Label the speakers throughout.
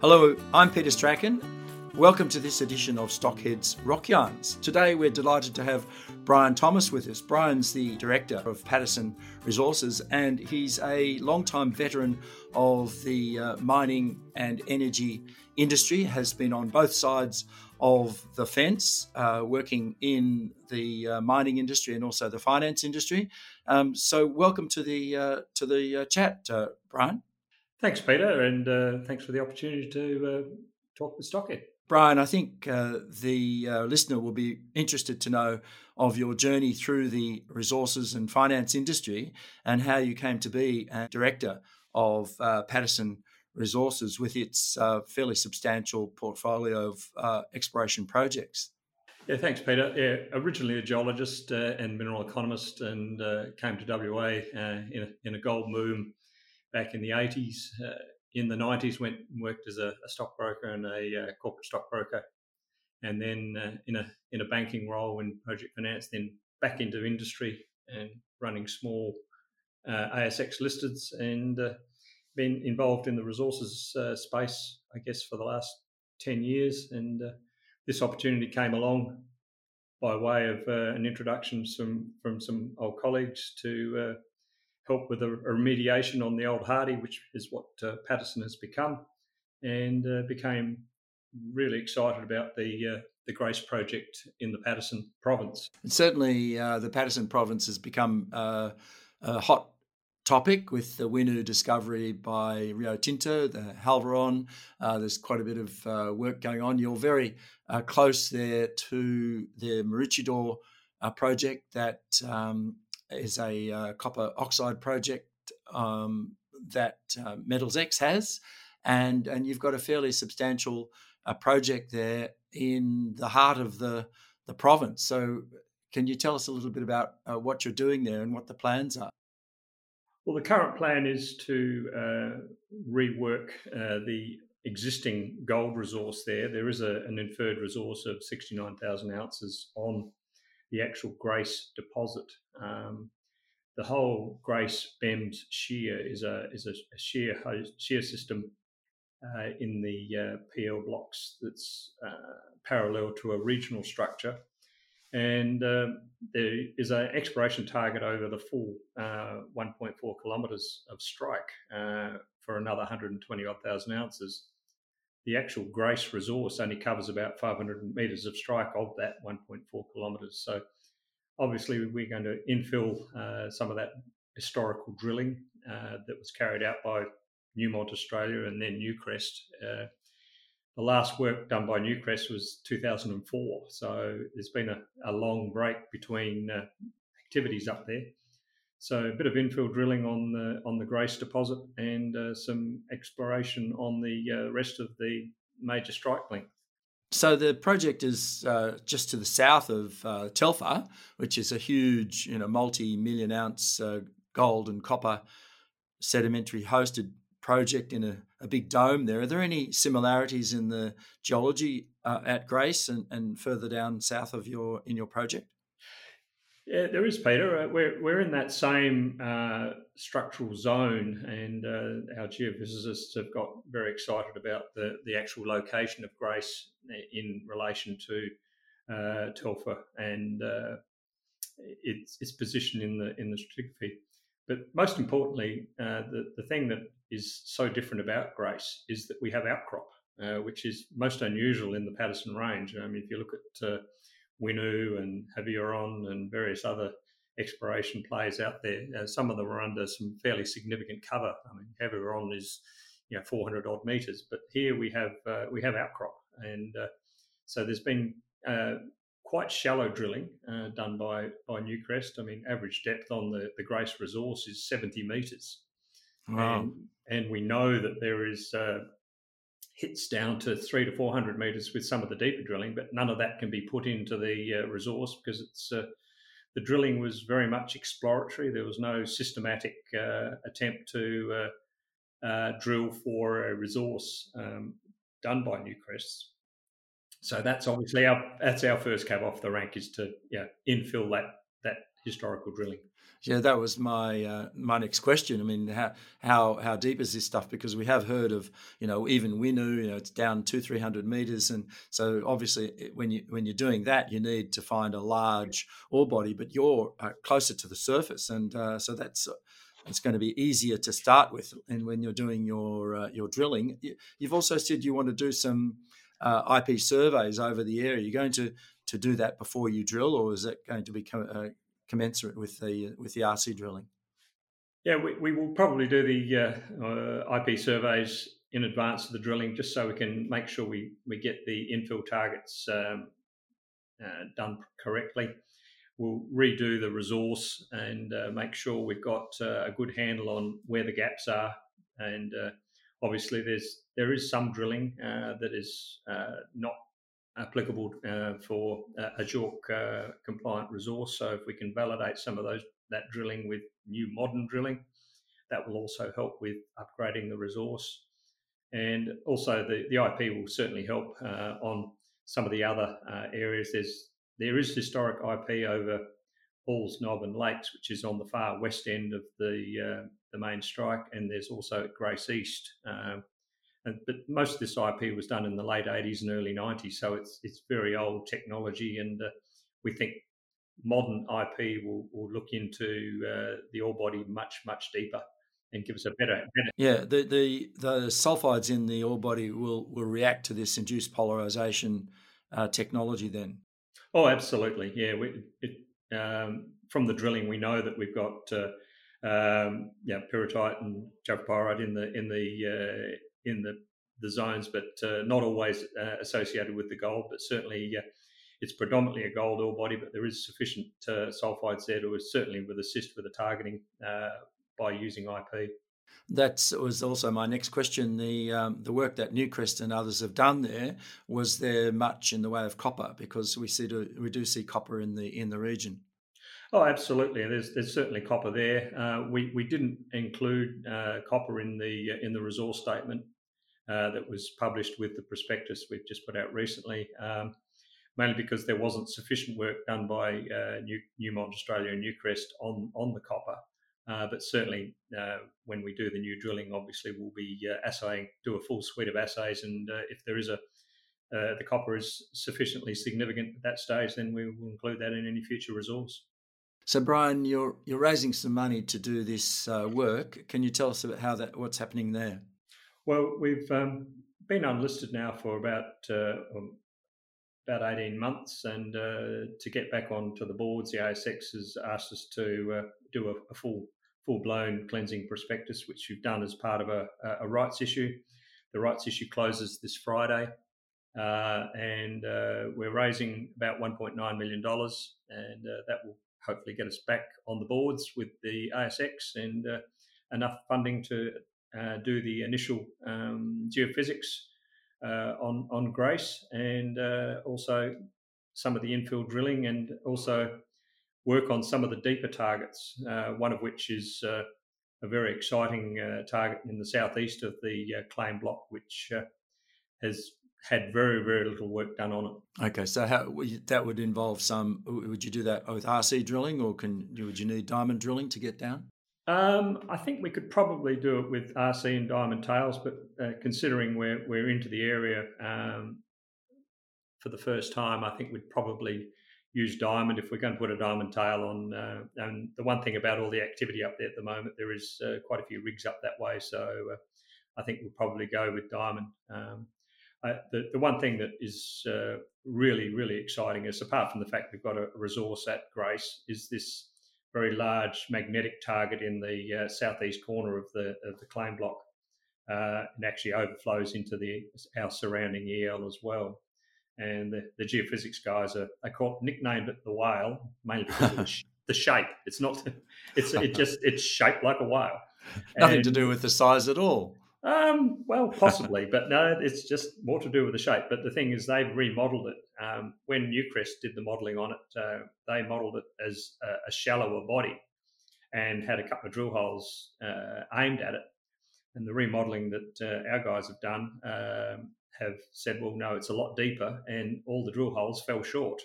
Speaker 1: Hello, I'm Peter Strachan. Welcome to this edition of Stockhead's Rock Yarns. Today we're delighted to have Brian Thomas with us. Brian's the director of Paterson Resources and he's a long-time veteran of the uh, mining and energy industry, has been on both sides of the fence, uh, working in the uh, mining industry and also the finance industry. Um, so, welcome to the uh, to the uh, chat, uh, Brian.
Speaker 2: Thanks, Peter, and uh, thanks for the opportunity to uh, talk with Stockhead.
Speaker 1: Brian, I think uh, the uh, listener will be interested to know of your journey through the resources and finance industry and how you came to be a director of uh, Paterson Resources with its uh, fairly substantial portfolio of exploration projects.
Speaker 2: Yeah, thanks, Peter. Yeah, originally a geologist and mineral economist, and came to WA in a, in a gold boom back in the 80s. Uh, in the 90s, went and worked as a, a stockbroker and a uh, corporate stockbroker, and then uh, in a in a banking role in project finance. Then back into industry and running small uh, ASX listeds, and uh, been involved in the resources uh, space, I guess, for the last 10 years. And this opportunity came along by way of an introduction from from some old colleagues to help with a, remediation on the old Hardy, which is what uh, Paterson has become, and uh, became really excited about the uh, the Grace project in the Paterson province.
Speaker 1: And certainly, uh, the Paterson province has become uh, a hot topic with the Winu discovery by Rio Tinto, the Havieron. Uh, there's quite a bit of work going on. You're very close there to the Maroochydore uh, project that um, is a uh, copper oxide project um, that uh, Metals X has, and and you've got a fairly substantial uh, project there in the heart of the the province. So, can you tell us a little bit about uh, what you're doing there and what the plans are?
Speaker 2: Well, the current plan is to uh, rework uh, the existing gold resource there. There is a, an inferred resource of 69,000 ounces on the actual Grace deposit. Um, the whole Grace BEMS shear is a is a, a shear shear system uh, in the uh, PL blocks that's uh, parallel to a regional structure, and um, there is an exploration target over the full uh, 1.4 kilometres of strike uh, for another 120 odd thousand ounces the actual Grace resource only covers about 500 metres of strike of that 1.4 kilometres. So obviously, we're going to infill uh, some of that historical drilling uh, that was carried out by Newmont Australia and then Newcrest. Uh, the last work done by Newcrest was 2004. So there's been a, a long break between uh, activities up there. So a bit of infill drilling on the on the Grace deposit and uh, some exploration on the uh, rest of the major strike length.
Speaker 1: So the project is uh, just to the south of uh, Telfer, which is a huge, you know, multi-million ounce uh, gold and copper sedimentary hosted project in a, a, big dome. There are there any similarities in the geology uh, at Grace and, and further down south of your in your project?
Speaker 2: Yeah, there is, Peter. Uh, we're, we're in that same uh, structural zone, and uh, our geophysicists have got very excited about the, the actual location of Grace in relation to uh, Telfer and uh, its, its position in the in the stratigraphy. But most importantly, uh, the, the thing that is so different about Grace is that we have outcrop, uh, which is most unusual in the Paterson Range. I mean, if you look at Winu and Havieron and various other exploration plays out there. Uh, some of them are under some fairly significant cover. I mean, Havieron is you know 400 odd meters, but here we have uh, we have outcrop, and uh, so there's been uh, quite shallow drilling uh, done by by Newcrest. I mean, average depth on the the Grace resource is 70 meters, wow. and, and we know that there is uh, hits down to three to 400 meters with some of the deeper drilling, but none of that can be put into the uh, resource because it's uh, the drilling was very much exploratory. There was no systematic uh, attempt to uh, uh, drill for a resource um, done by Newcrest. So that's obviously our that's our first cab off the rank is to yeah infill that that historical drilling.
Speaker 1: Yeah, that was my uh, my next question. I mean, how how how deep is this stuff? Because we have heard of you know even Winu, you know, it's down two three hundred meters, and so obviously when you when you're doing that, you need to find a large ore body, but you're uh, closer to the surface, and uh, so that's it's going to be easier to start with. And when you're doing your uh, your drilling, you've also said you want to do some uh, IP surveys over the area. You're going to to do that before you drill, or is that going to be uh, commensurate with the with the RC drilling?
Speaker 2: Yeah, we, we will probably do the uh, uh IP surveys in advance of the drilling, just so we can make sure we, we get the infill targets um, uh, done correctly. We'll redo the resource and uh, make sure we've got uh, a good handle on where the gaps are. And uh, obviously, there's there is some drilling that is not applicable uh, for a JORC uh, compliant resource. So if we can validate some of those that drilling with new modern drilling, that will also help with upgrading the resource. And also the, the IP will certainly help uh, on some of the other uh, areas. There's there is historic IP over Halls Knob and Lakes, which is on the far west end of the uh, the main strike, and there's also Grace East, uh, but most of this IP was done in the late 80s and early 90s, so it's it's very old technology, and uh, we think modern IP will, will look into uh, the ore body much much deeper and give us a better, better.
Speaker 1: Yeah, the, the the sulfides in the ore body will will react to this induced polarization uh, technology. Then.
Speaker 2: Oh, absolutely. Yeah, we, it, um, from the drilling, we know that we've got. Uh, um, yeah, pyrrhotite and chalcopyrite in the in the uh, in the, the zones, but uh, not always uh, associated with the gold. But certainly, uh, it's predominantly a gold ore body, but there is sufficient uh, sulfides there to certainly with assist with the targeting uh, by using IP.
Speaker 1: That was also my next question. The um, the work that Newcrest and others have done there was there much in the way of copper because we see to, we do see copper in the in the region.
Speaker 2: Oh, absolutely. There's there's certainly copper there. Uh, we we didn't include uh, copper in the uh, in the resource statement uh, that was published with the prospectus we've just put out recently, um, mainly because there wasn't sufficient work done by uh, New, Newmont Australia and Newcrest on on the copper. Uh, but certainly, when we do the new drilling, obviously we'll be assaying, do a full suite of assays, and if there is a the copper is sufficiently significant at that stage, then we will include that in any future resource.
Speaker 1: So, Brian, you're you're raising some money to do this uh, work. Can you tell us about how that what's happening there?
Speaker 2: Well, we've um, been unlisted now for about uh, um, about eighteen months, and uh, to get back onto the boards, the ASX has asked us to uh, do a, a, full full blown cleansing prospectus, which we've done as part of a, a rights issue. The rights issue closes this Friday, uh, and uh, we're raising about one point nine million dollars, and that will hopefully get us back on the boards with the ASX and uh, enough funding to uh, do the initial um, geophysics uh, on on Grace and uh, also some of the infill drilling and also work on some of the deeper targets. Uh, one of which is uh, a very exciting target in the southeast of the claim block, which has had very very little work done on it.
Speaker 1: Okay, so how that would involve some? Would you do that with RC drilling, or can would you need diamond drilling to get down?
Speaker 2: Um, I think we could probably do it with RC and diamond tails, but uh, considering we're we're into the area um, for the first time, I think we'd probably use diamond if we're going to put a diamond tail on. Uh, and the one thing about all the activity up there at the moment, there is uh, quite a few rigs up that way, so uh, I think we'll probably go with diamond. Um, the, the one thing that is uh, really, really exciting is apart from the fact we've got a resource at Grace, is this very large magnetic target in the uh, southeast corner of the of the claim block, uh, and actually overflows into the our surrounding EL as well. And the, the geophysics guys are, are called, nicknamed it the whale mainly because of the, sh- the shape. It's not. It's it just it's shaped like a whale.
Speaker 1: Nothing and, to do with the size at all.
Speaker 2: Um, well, possibly, but no, it's just more to do with the shape. But the thing is, they've remodeled it. Um, when Newcrest did the modelling on it, uh, they modelled it as a, a, shallower body and had a couple of drill holes uh, aimed at it. And the remodelling that uh, our guys have done um, have said, well, no, it's a lot deeper, and all the drill holes fell short.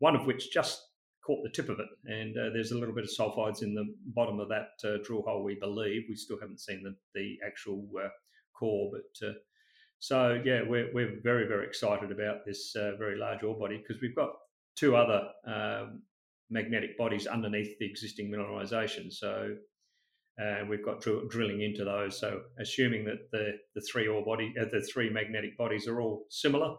Speaker 2: One of which just caught the tip of it, and uh, there's a little bit of sulfides in the bottom of that uh, drill hole. We believe we still haven't seen the, the actual uh, core, but uh, so yeah, we're we're very very excited about this uh, very large ore body because we've got two other um, magnetic bodies underneath the existing mineralisation. So. Uh, we've got dr- drilling into those. So, assuming that the the three ore body, the three magnetic bodies are all similar,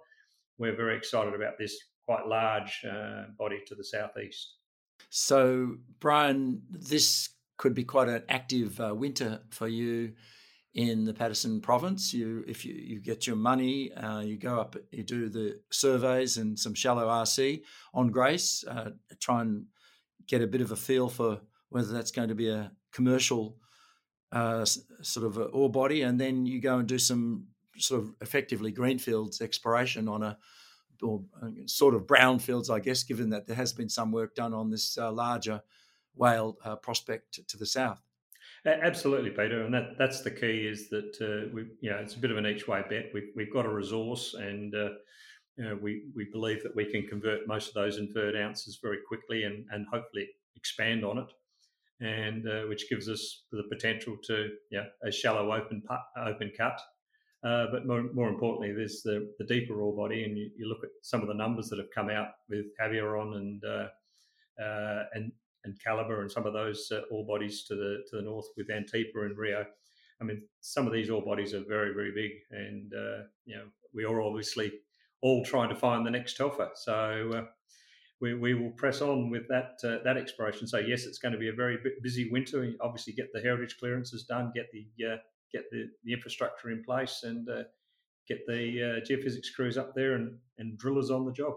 Speaker 2: we're very excited about this quite large uh, body to the southeast.
Speaker 1: So, Brian, this could be quite an active uh, winter for you in the Paterson province. You, if you, you get your money, uh, you go up, you do the surveys and some shallow RC on Grace, uh, try and get a bit of a feel for whether that's going to be a commercial uh, sort of ore body, and then you go and do some sort of effectively greenfields exploration on a or uh, sort of brownfields, I guess, given that there has been some work done on this uh, larger whale uh, prospect to the south.
Speaker 2: Absolutely, Peter, and that, that's the key. Is that uh, we, you know, it's a bit of an each way bet. We've, we've got a resource, and uh, you know, we we believe that we can convert most of those inferred ounces very quickly, and and hopefully expand on it, and uh, which gives us the potential to yeah a shallow open open cut uh, but more, more, importantly, there's the, the, deeper ore body, and you, you, look at some of the numbers that have come out with Havieron and uh, uh, and and Calibre and some of those uh, ore bodies to the to the north with Antipa and Rio. I mean, some of these ore bodies are very very big, and uh, you know we are obviously all trying to find the next Telfer. So. Uh, we, we will press on with that that exploration. So yes, it's going to be a very busy winter. obviously, get the heritage clearances done, get the get the, the infrastructure in place and uh, get the uh, geophysics crews up there and, and drillers on the job.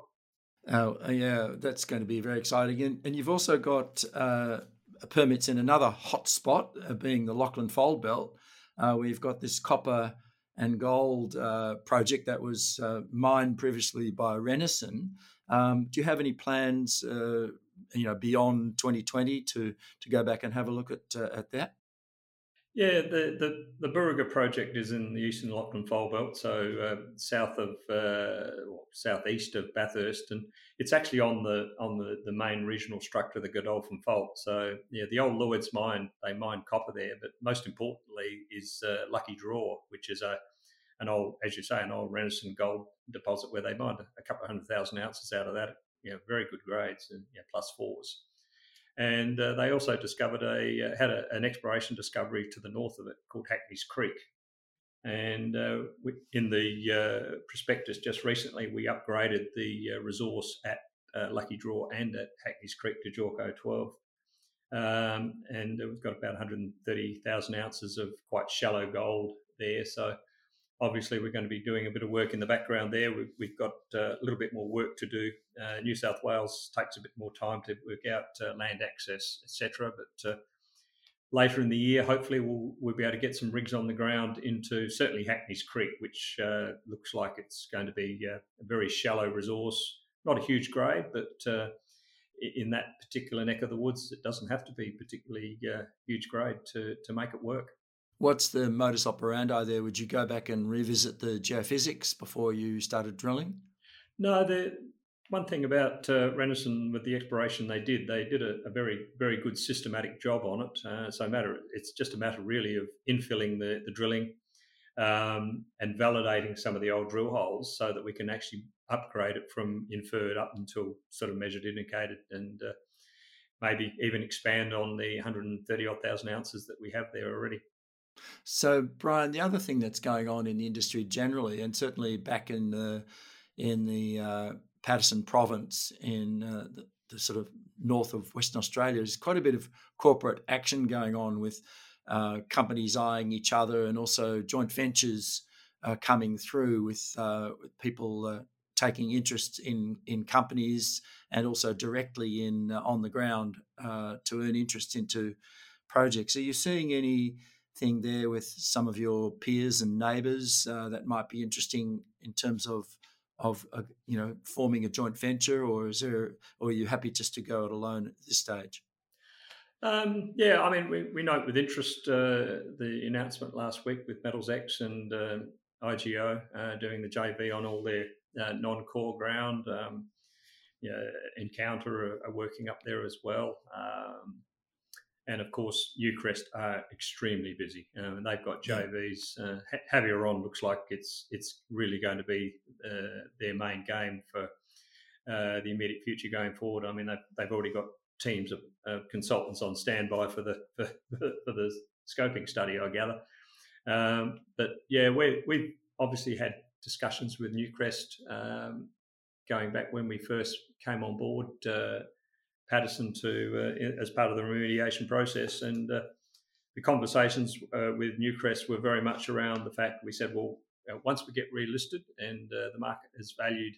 Speaker 1: Oh, uh, yeah, that's going to be very exciting. And, and you've also got uh, permits in another hot spot, uh, being the Lachlan Fold Belt. Uh, we've got this copper and gold uh, project that was uh, mined previously by Renison. Um, do you have any plans, you know, beyond 2020 to to go back and have a look at at that?
Speaker 2: Yeah, the, the, the Burraga project is in the eastern Lachlan Fold Belt, so uh, south of uh, southeast of Bathurst, and it's actually on the on the, the main regional structure, the Godolphin Fault. So yeah, the old Lloyds mine they mine copper there, but most importantly is uh, Lucky Draw, which is a an old, as you say, an old Renison gold deposit where they mined a couple of hundred thousand ounces out of that. You know, very good grades and you know, plus fours. And uh, they also discovered a uh, had a, an exploration discovery to the north of it called Hackney's Creek. And uh, in the uh, prospectus just recently, we upgraded the uh, resource at uh, Lucky Draw and at Hackney's Creek to JORCO 12. Um, and we've got about 130,000 ounces of quite shallow gold there. So obviously we're going to be doing a bit of work in the background there. We've, we've got uh, a little bit more work to do. Uh, New South Wales takes a bit more time to work out uh, land access, etc. But uh, later in the year, hopefully we'll we'll be able to get some rigs on the ground into certainly Hackney's Creek, which uh, looks like it's going to be a very shallow resource, not a huge grade, but in that particular neck of the woods, it doesn't have to be particularly huge grade to to make it work.
Speaker 1: What's the modus operandi there? Would you go back and revisit the geophysics before you started drilling?
Speaker 2: No, the one thing about uh, Renison with the exploration they did, they did a, a very, very good systematic job on it. Uh, so matter, it's just a matter really of infilling the, the drilling um, and validating some of the old drill holes so that we can actually upgrade it from inferred up until sort of measured indicated and uh, maybe even expand on the 130 odd thousand ounces that we have there already.
Speaker 1: So, Brian, the other thing that's going on in the industry generally, and certainly back in the in the uh, Paterson Province in uh, the, the, sort of north of Western Australia, is quite a bit of corporate action going on with uh, companies eyeing each other, and also joint ventures uh, coming through with, uh, with people uh, taking interest in in companies and also directly in on the ground to earn interest into projects. Are you seeing any anything there with some of your peers and neighbours uh, that might be interesting in terms of of uh, you know forming a joint venture, or is there, or are you happy just to go it alone at this stage?
Speaker 2: Um, yeah, I mean, we, we note with interest uh, the announcement last week with Metals X and uh, IGO uh, doing the JV on all their uh, non-core ground. Um, yeah, Encounter are, are, working up there as well. Um, and of course, Newcrest are extremely busy. Um, they've got JVs. Uh, Havieron looks like it's it's really going to be uh, their main game for uh, the immediate future going forward. I mean, they've, they've already got teams of consultants on standby for the for, for, the scoping study, I gather. Um, but yeah, we we've obviously had discussions with Newcrest um, going back when we first came on board. Paterson to uh, as part of the remediation process. And uh, the conversations uh, with Newcrest were very much around the fact we said, well, once we get relisted and the market has valued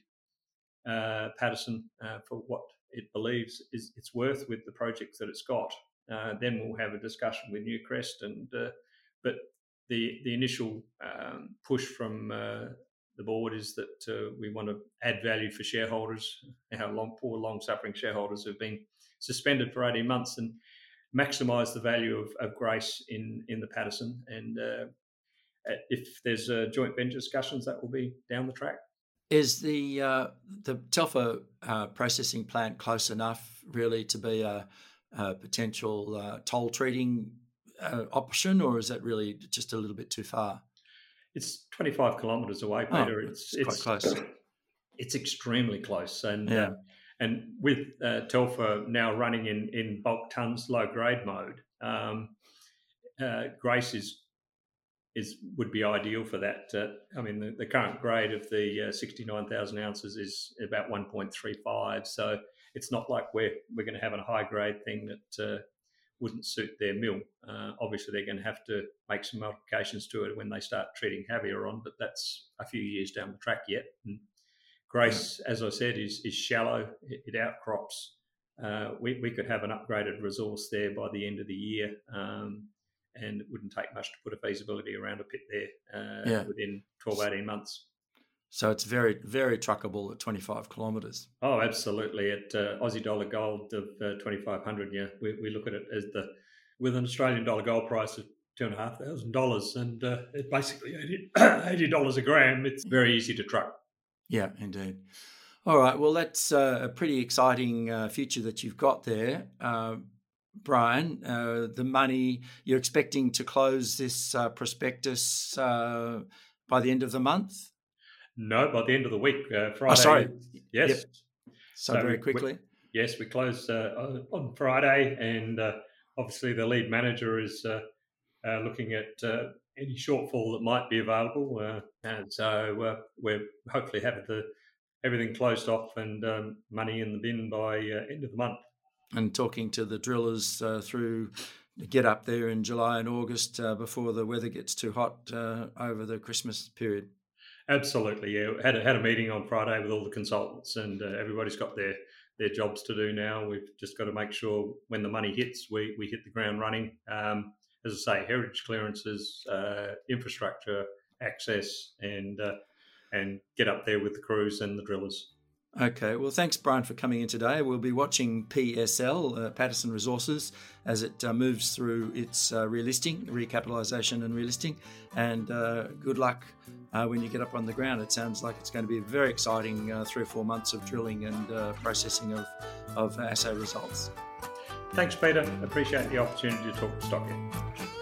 Speaker 2: Paterson for what it believes is it's worth with the projects that it's got, then we'll have a discussion with Newcrest. And but the the initial um, push from uh, the board is that uh, we want to add value for shareholders, our long, poor, long suffering shareholders who've been suspended for 18 months and maximise the value of, of, Grace in, in the Paterson. And uh, if there's uh, joint venture discussions, that will be down the track.
Speaker 1: Is the uh, the Telfer uh, processing plant close enough, really, to be a, a potential uh, toll treating option, or is that really just a little bit too far?
Speaker 2: It's 25 kilometres away, oh, Peter.
Speaker 1: Oh, it's, it's quite close.
Speaker 2: It's extremely close, and yeah. Um, and with uh, Telfer now running in in bulk tons, low grade mode, um, uh, Grace is is would be ideal for that. Uh, I mean, the, the, current grade of the uh, 69,000 ounces is about 1.35, so it's not like we're we're going to have a high grade thing that uh, wouldn't suit their mill. Uh, obviously, they're going to have to make some modifications to it when they start treating Havieron, but that's a few years down the track yet. And Grace, yeah. as I said, is, is shallow, it, it outcrops. Uh, we, we could have an upgraded resource there by the end of the year, um, and it wouldn't take much to put a feasibility around a pit there uh, yeah. within 12, 18 months.
Speaker 1: So it's very, very truckable at 25 kilometres.
Speaker 2: Oh, absolutely. At uh, Aussie dollar gold of uh, 2,500, yeah, we, we look at it as the, with an Australian dollar gold price of two and a half thousand dollars and uh, it's basically 80 dollars a gram. It's very easy to truck.
Speaker 1: Yeah, indeed. All right. Well, that's uh, a pretty exciting uh, future that you've got there. Uh, Brian, uh, the money you're expecting to close this uh, prospectus uh, by the end of the month?
Speaker 2: No, by the end of the week, uh, Friday.
Speaker 1: Oh, sorry.
Speaker 2: Yes. Yep.
Speaker 1: So, so, very quickly.
Speaker 2: We, yes, we close uh, on Friday, and uh, obviously the lead manager is uh, uh, looking at uh, any shortfall that might be available, and so we're hopefully having the everything closed off and um, money in the bin by end of the month.
Speaker 1: And talking to the drillers through get up there in July and August before the weather gets too hot over the Christmas period.
Speaker 2: Absolutely, yeah. Had a, had a meeting on Friday with all the consultants, and uh, everybody's got their their jobs to do now. We've just got to make sure when the money hits, we we hit the ground running. Um, as I say, heritage clearances, uh, infrastructure access, and uh, and get up there with the crews and the drillers.
Speaker 1: Okay, well, thanks, Brian, for coming in today. We'll be watching PSL, uh, Paterson Resources, as it uh, moves through its uh, relisting, recapitalisation and relisting. And uh, good luck uh, when you get up on the ground. It sounds like it's going to be a very exciting uh, three or four months of drilling and processing of, of assay results.
Speaker 2: Thanks, Peter. Appreciate the opportunity to talk to Stockhead.